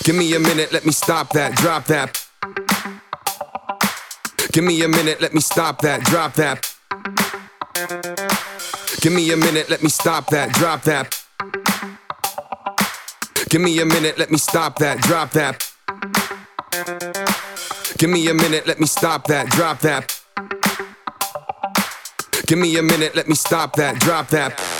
Give me a minute, let me stop that, drop that. Give me a minute, let me stop that, drop that. Give me a minute, let me stop that, drop that. Give me a minute, let me stop that, drop that. Give me a minute, let me stop that, drop that. Give me a minute, let me stop that, drop that.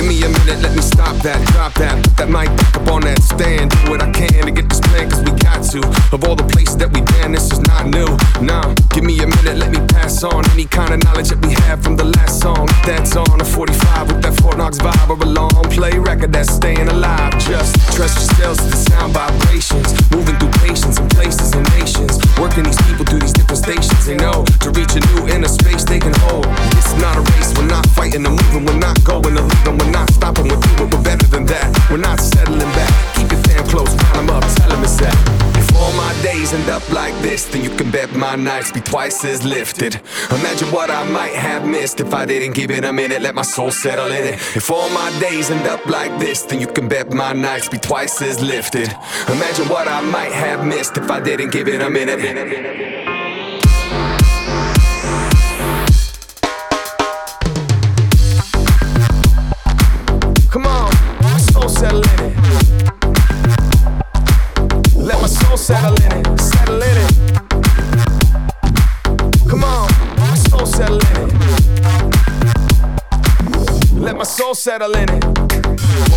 Give me a minute, let me stop that, drop that. Put that mic back up on that stand. Do what I can to get this plan, cause we got to. Of all the places that we've been, this is not new. Nah, give me a minute, let me pass on any kind of knowledge that we have from the last song. That's on a 45 with that Fort Knox vibe or a long play record that's staying alive. Just trust yourselves to the sound vibrations. Moving through patience and places and nations. Working these people through these different stations. They know to reach a new inner space they can hold. Is not a race, we're not fighting or moving, we're not going to leaving. We're not stopping, we're doing, we're better than that. We're not settling back. Keep your damn close, round them up, tell them it's that. If all my days end up like this, then you can bet my nights be twice as lifted. Imagine what I might have missed if I didn't give it a minute, let my soul settle in it. If all my days end up like this, then you can bet my nights be twice as lifted. Imagine what I might have missed if I didn't give it a minute. Settle in it, settle in it. Come on, soul settle in it. Let my soul settle in it.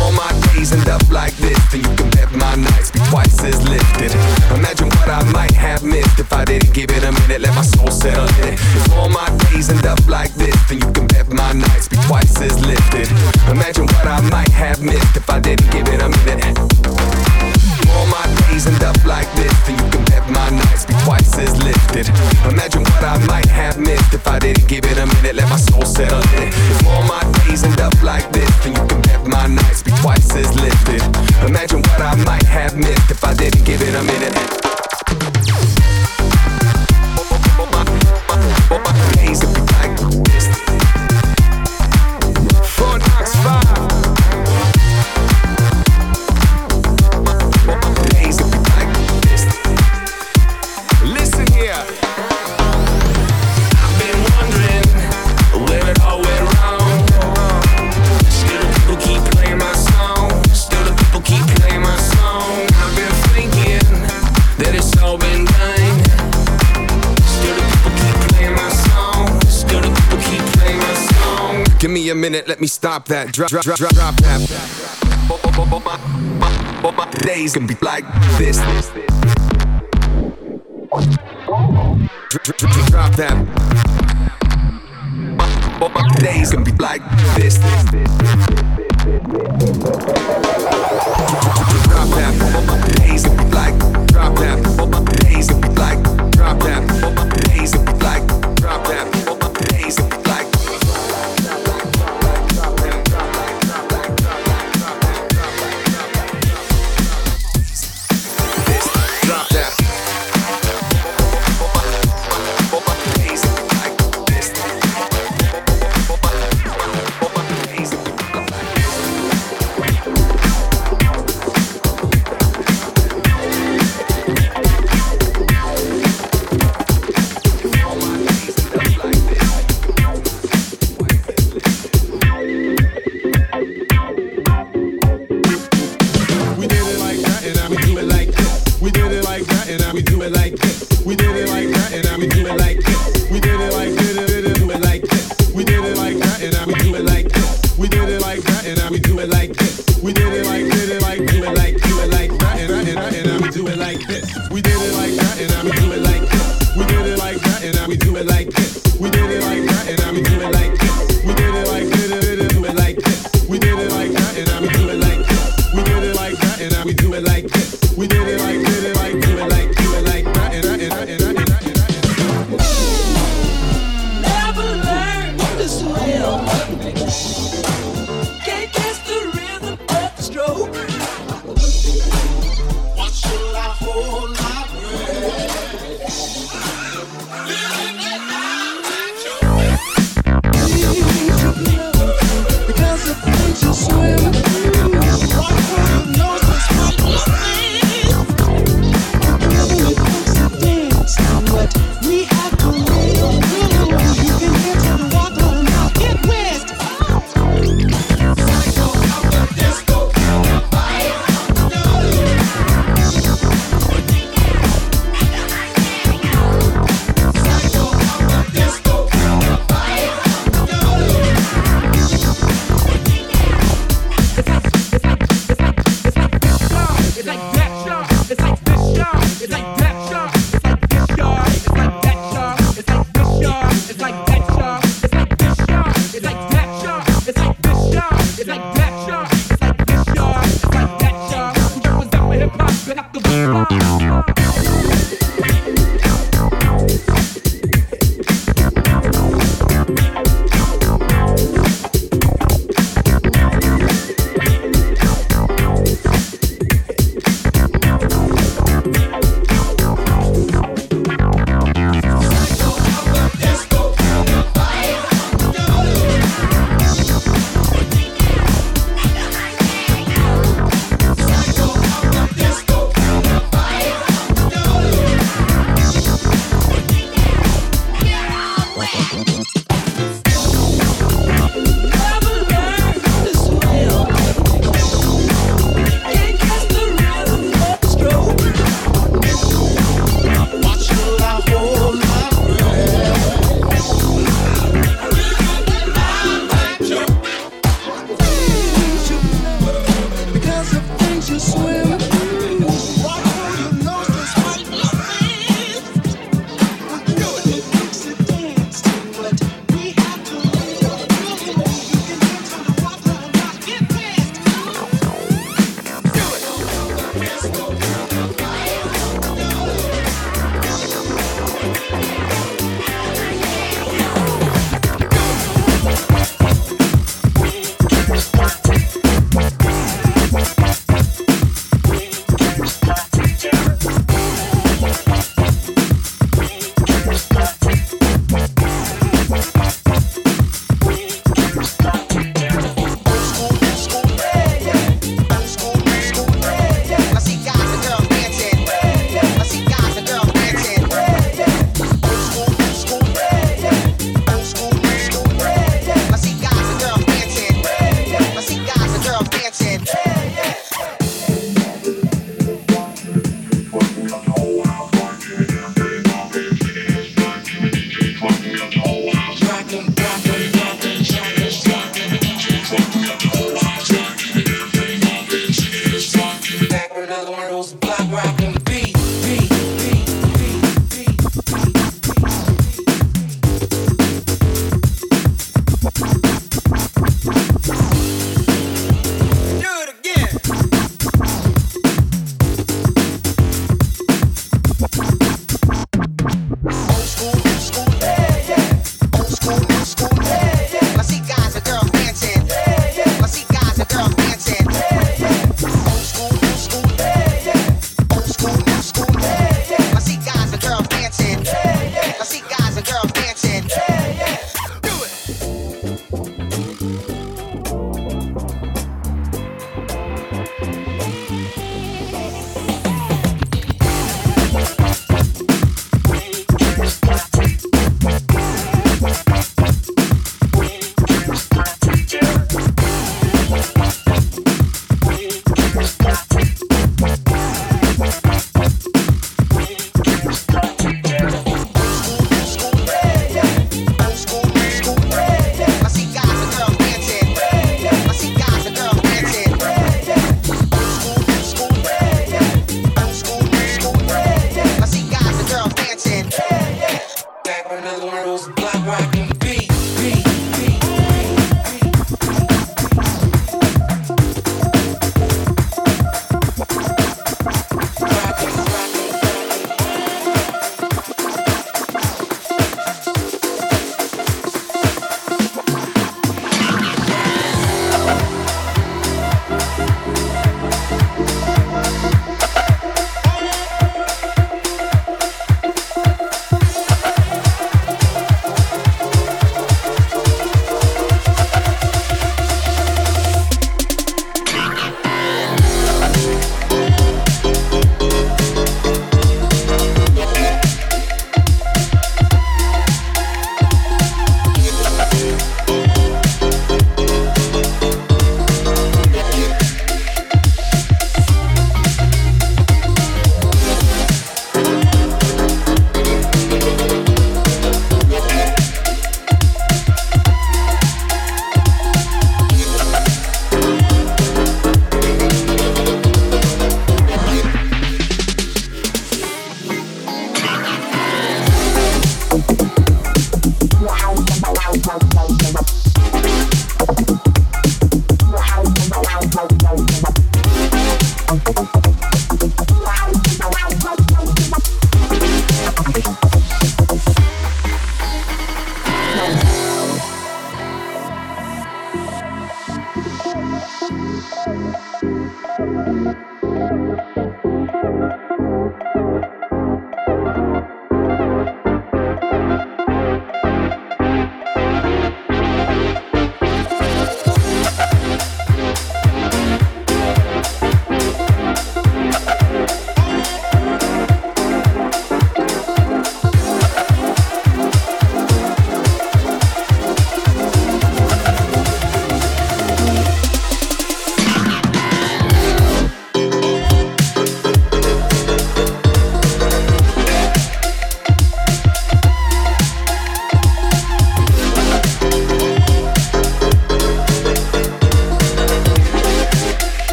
All my days end up like this, then you can bet my nights be twice as lifted. Imagine what I might have missed if I didn't give it a minute, let my soul settle in it. If all my days end up like this, then you can bet my nights be twice as lifted. Imagine what I might have missed if I didn't give it a minute. End up like this, then you can bet my nights be twice as lifted. Imagine what I might have missed if I didn't give it a minute, let my soul settle in. If all my days end up like this, then you can bet my nights be twice as lifted. Imagine what I might have missed if I didn't give it a minute. All my days minute, let me stop that. Drop, drop, drop, drop that. Days can be like this. Drop, that. Days can be like this. Drop that.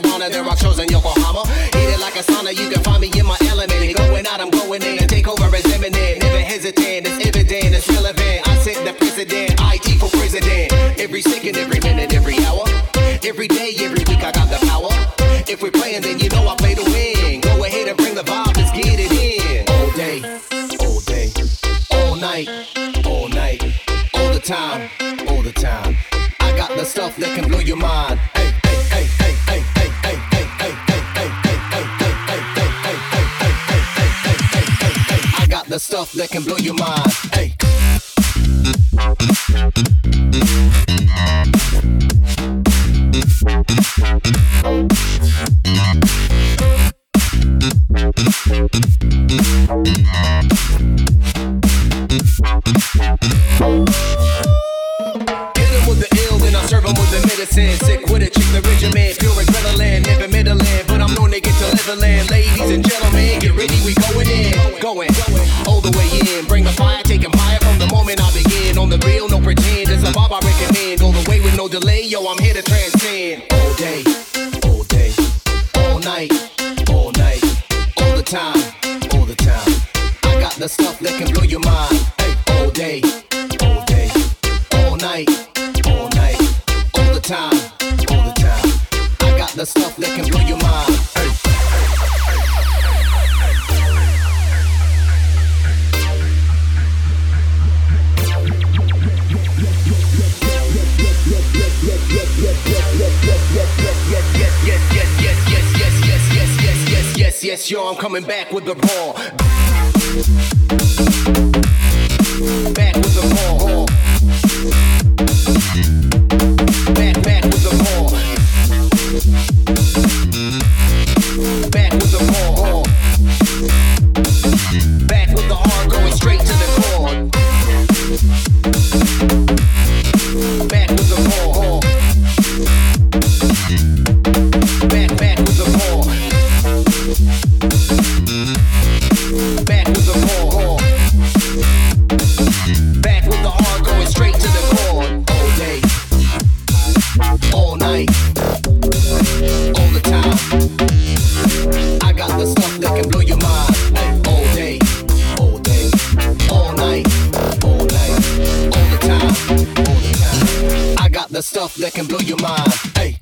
Tijuana, there are shows in Yokohama. Heat it like a sauna. You can find me in my element. Going out, I'm going in. Take over as imminent. Never hesitant. It's evident. It's relevant. I set the precedent. IT for president. Every second, every minute, every hour. Every day, every week, I got the power. If we're playing, then you know I play to win. Go ahead and bring the vibe, let's get it in. All day, all day, all night, all night, all the time, all the time. I got the stuff that can blow your mind. Stuff that can blow your mind. Hey. Hit can blow your mind. Hey, all day, all day, all night, all night, all the time, all the time. I got the stuff that can blow your mind. Yes, yes, yo, I'm coming back with the Thank you. Stuff that can blow your mind. Hey.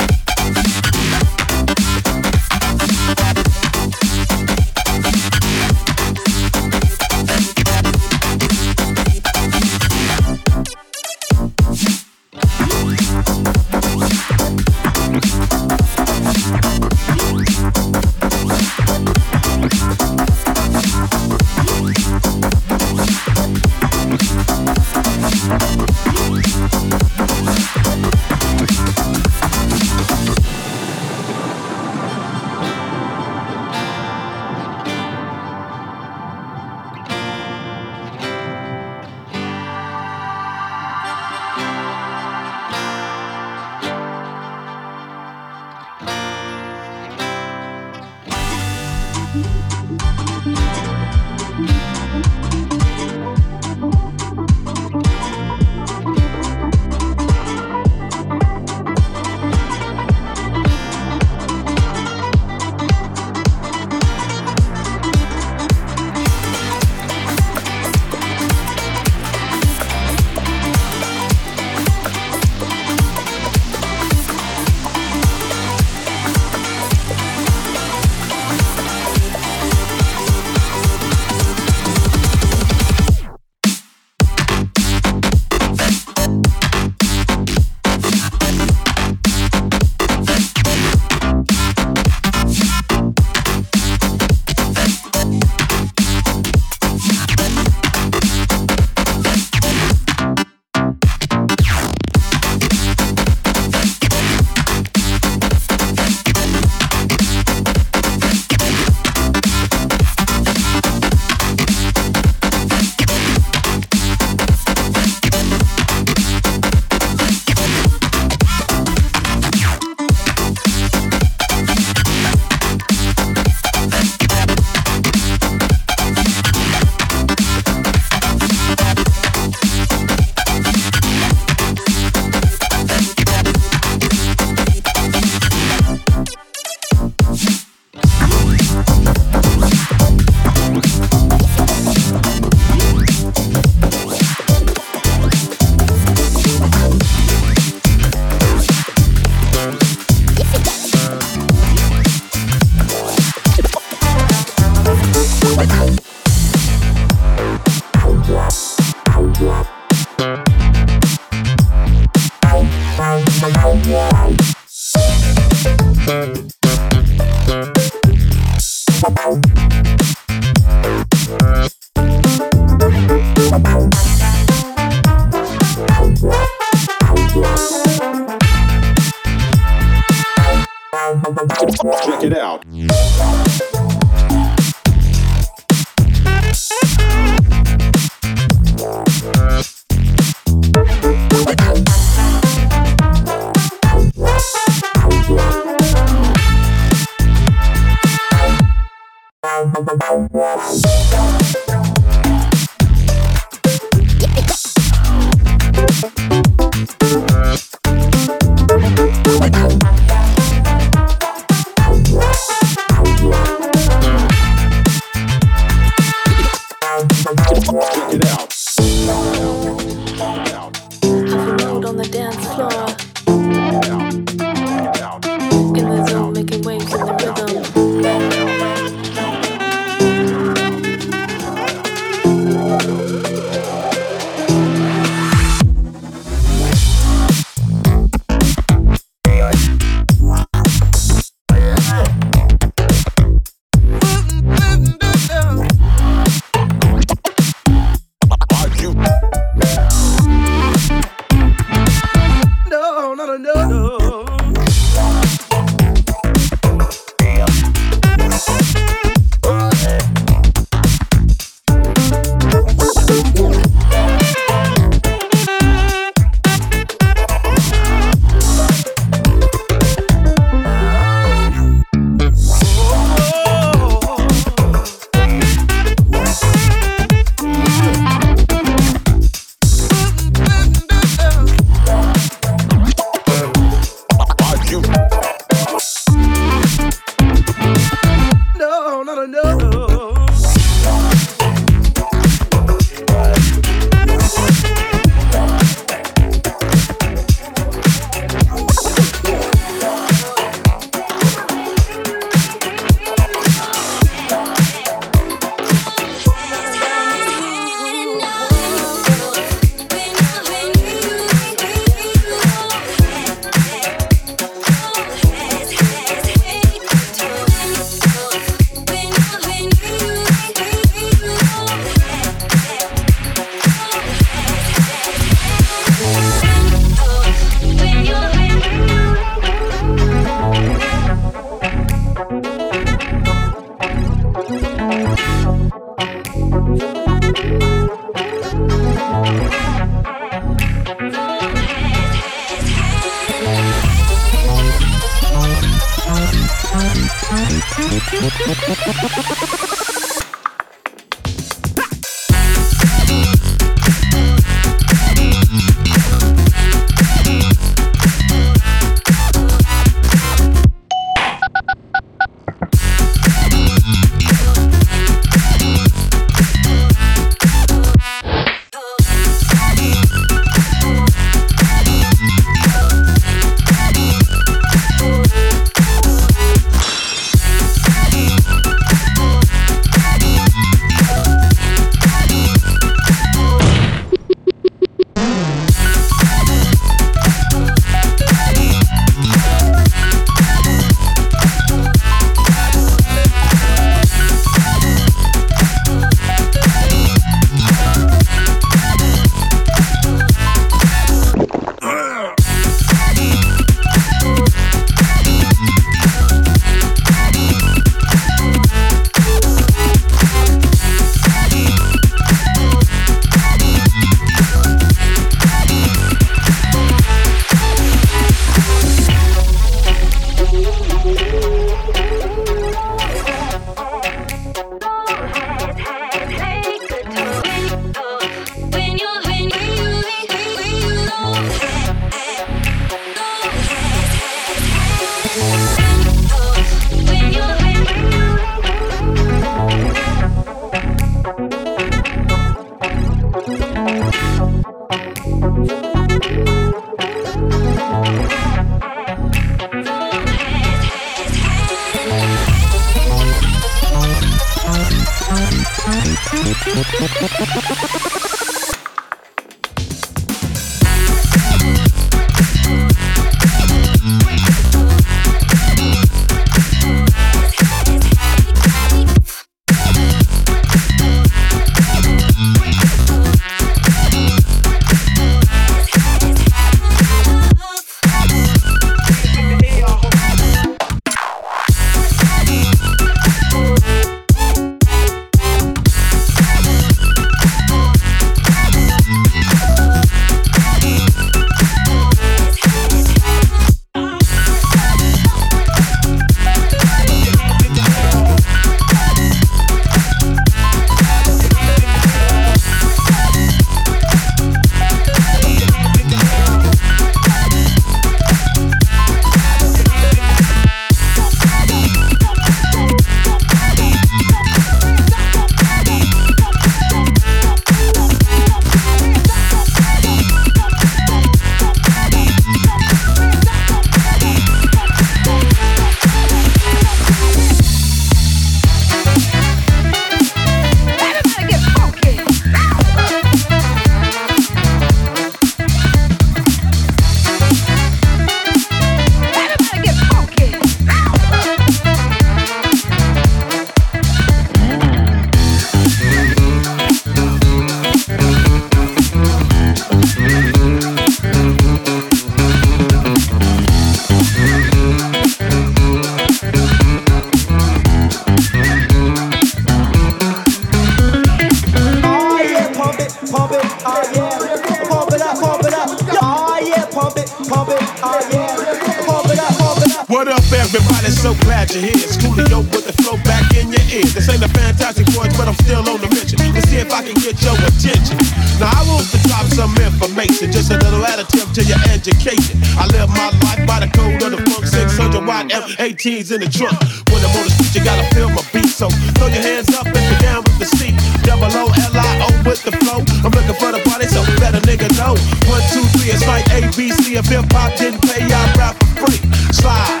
So glad you're here. It's Coolio with the flow back in your ear. This ain't a fantastic voice, but I'm still on the mission. Let's see if I can get your attention. Now I want to drop some information, just a little additive to your education. I live my life by the code of the funk 600 watt F18s in the trunk. When I'm on the street, you gotta feel my beat. So throw your hands up if you're down with the C. Double O L I O with the flow. I'm looking for the party, so let a nigga know. One, two, three, it's like ABC. If hip hop didn't pay, I rap for free. Slide,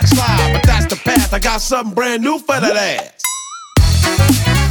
got something brand new for that ass.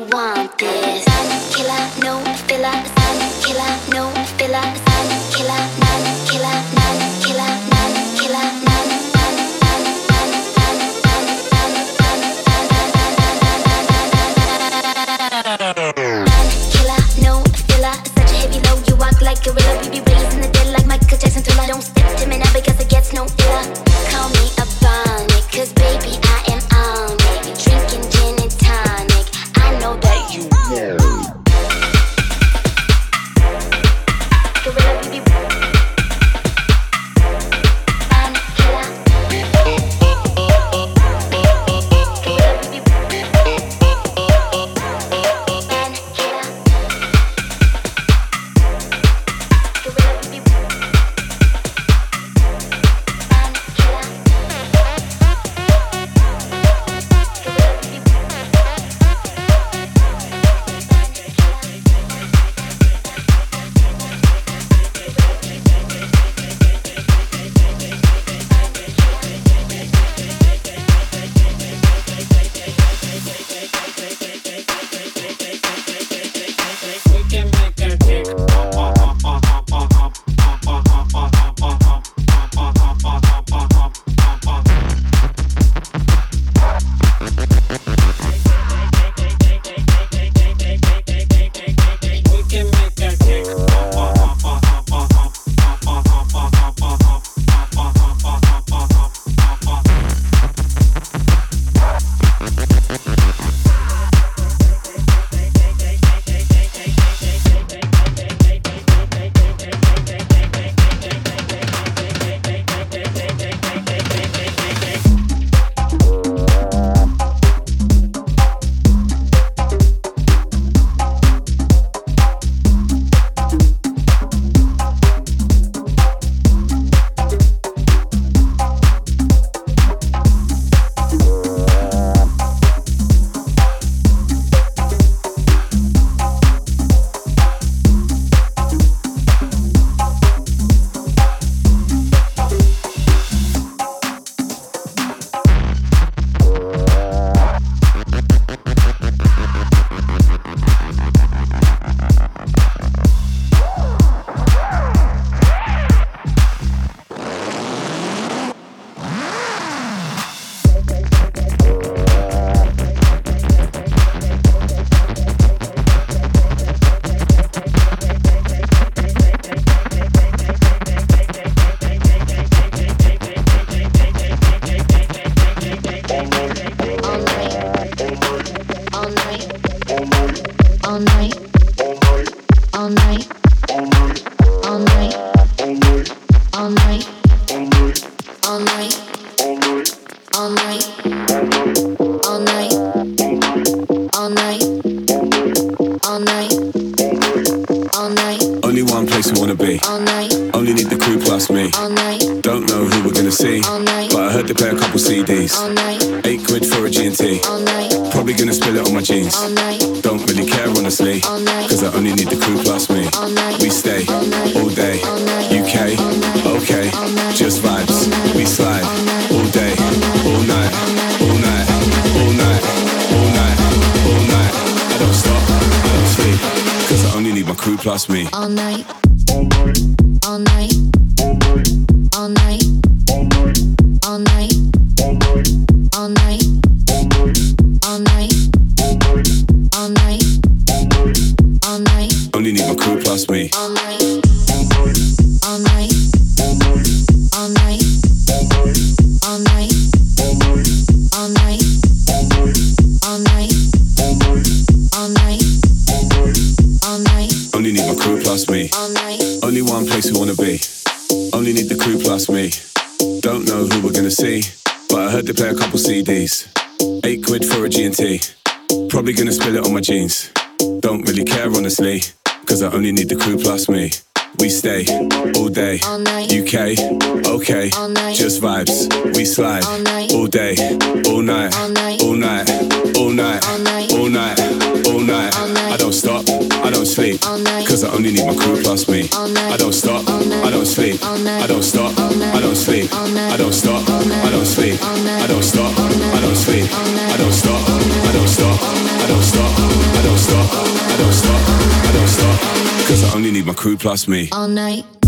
don't stop, I don't sleep, I don't stop, I don't stop, I don't stop, I don't stop, I don't stop, I don't stop, I only need my crew plus me. All night.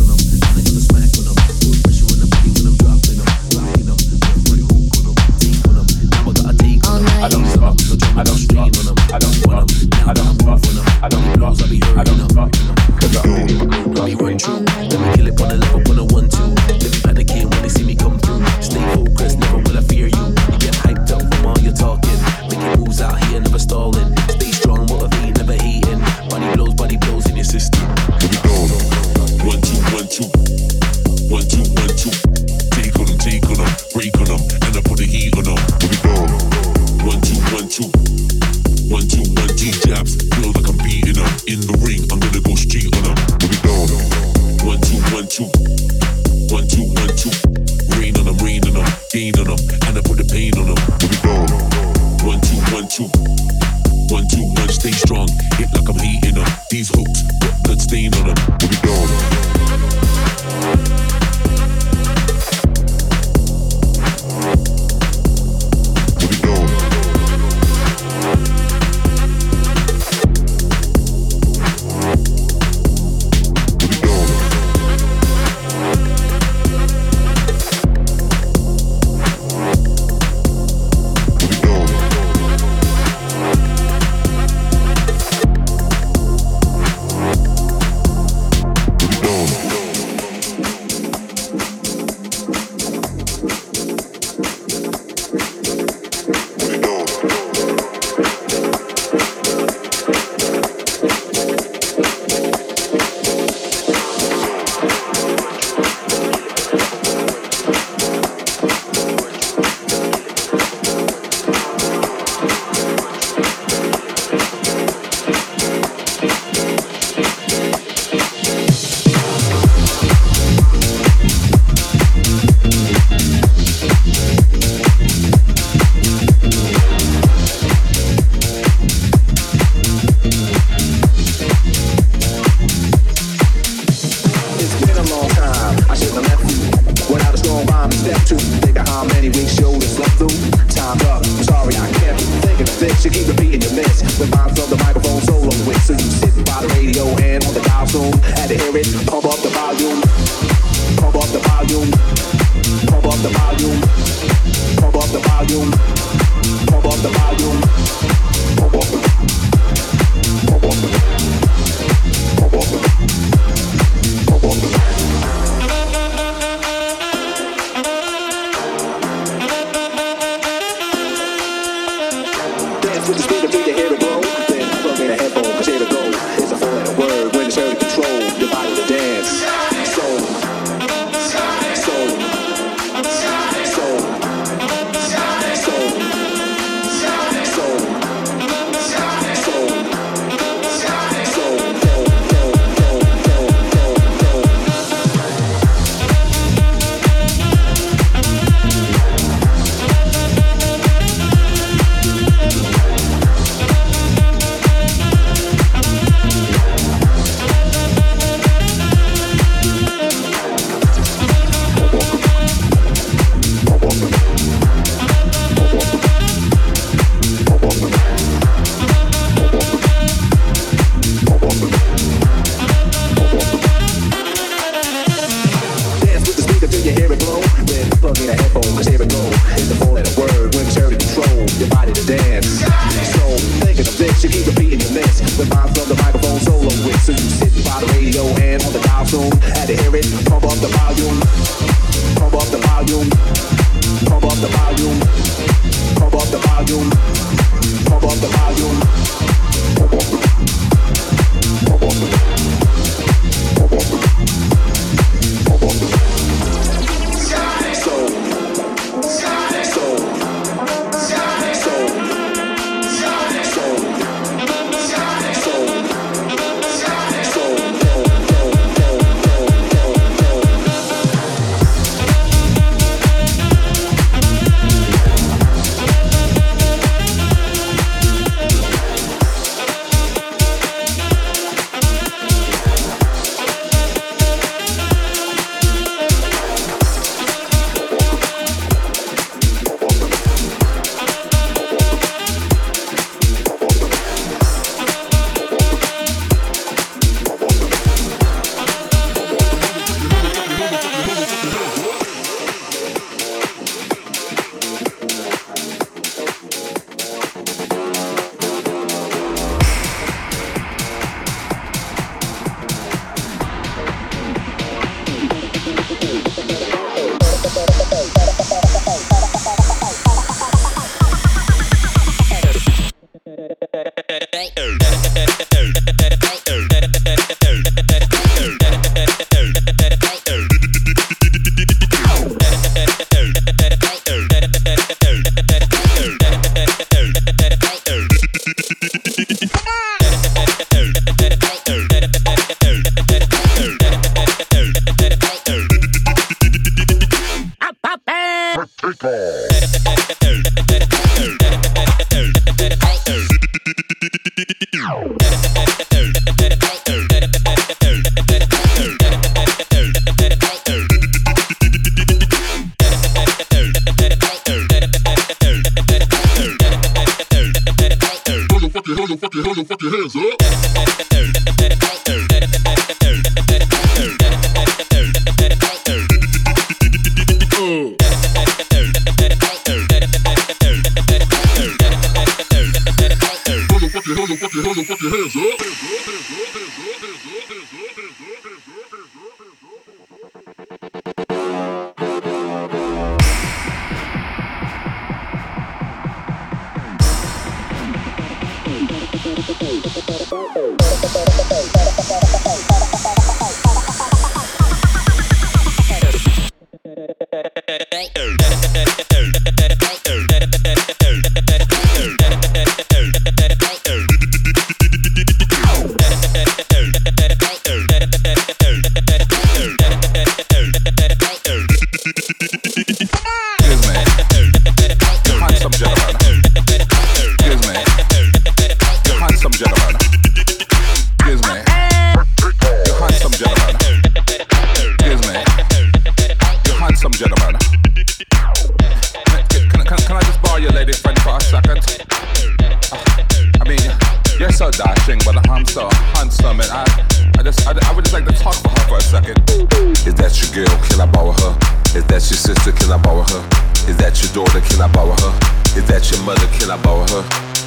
Sitting by the radio and on the dial soon. Had to hear it. Pump up the volume. Pump up the volume. Pump up the volume. Pump up the volume. Pump up the volume. Pump up the Pump up the up the up the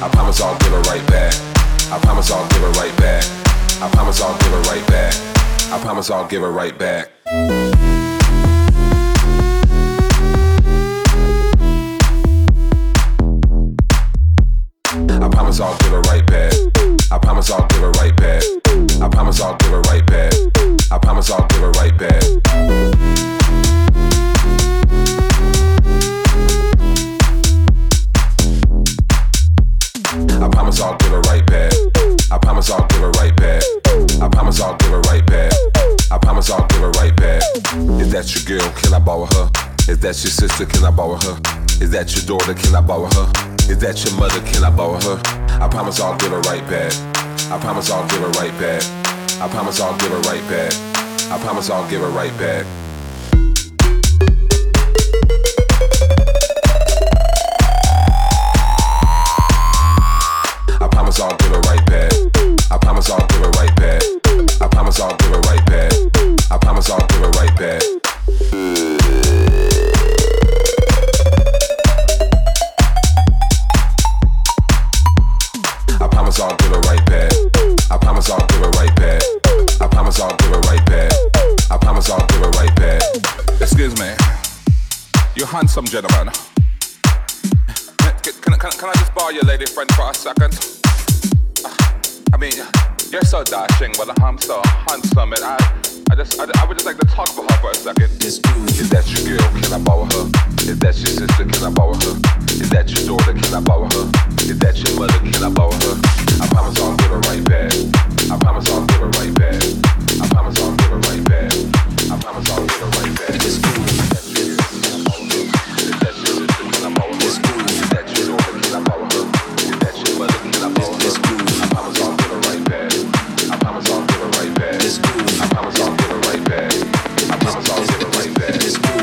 I promise I'll give her right back. I promise I'll give her right back. I promise I'll give her right back. I promise I'll give her right back. I promise I'll give her right back. I promise I'll give her right back. I promise I'll give her right back. I promise I'll give her right back. I promise I'll give it right back. I promise I'll give it right back. I promise I'll give it right back. I promise I'll give it right back. Is that your girl? Can I borrow her? Is that your sister? Can I borrow her? Is that your daughter? Can I borrow her? Is that your mother? Can I borrow her? I promise I'll give it right back. I promise I'll give it right back. I promise I'll give it right back. I promise I'll give it right back. promise I'll get her right back. I promise I'll give her right back. I promise I'll give her right back. I promise I'll give her right back. I promise I'll give her right back. I promise I'll give her right back. I promise I'll give her right back. I promise I'll give her right back. Excuse me. You handsome gentleman. Can, can, can I just borrow your lady friend for a second? I mean, you're so dashing, but I'm so handsome, and I, I just, I, I would just like to talk about her for a second. Is that your girl? Can I borrow her? Is that your sister? Can I borrow her? Is that your daughter? Can I borrow her? Is that your mother? Can I borrow her? I promise I'll give her right back. I promise I'll give her right back. I promise I'll give her right back. I promise I'll give her right back. It's cool. Is your sister? Can I borrow her? It's cool. promise I'll give it right back. I promise I'll give it right back.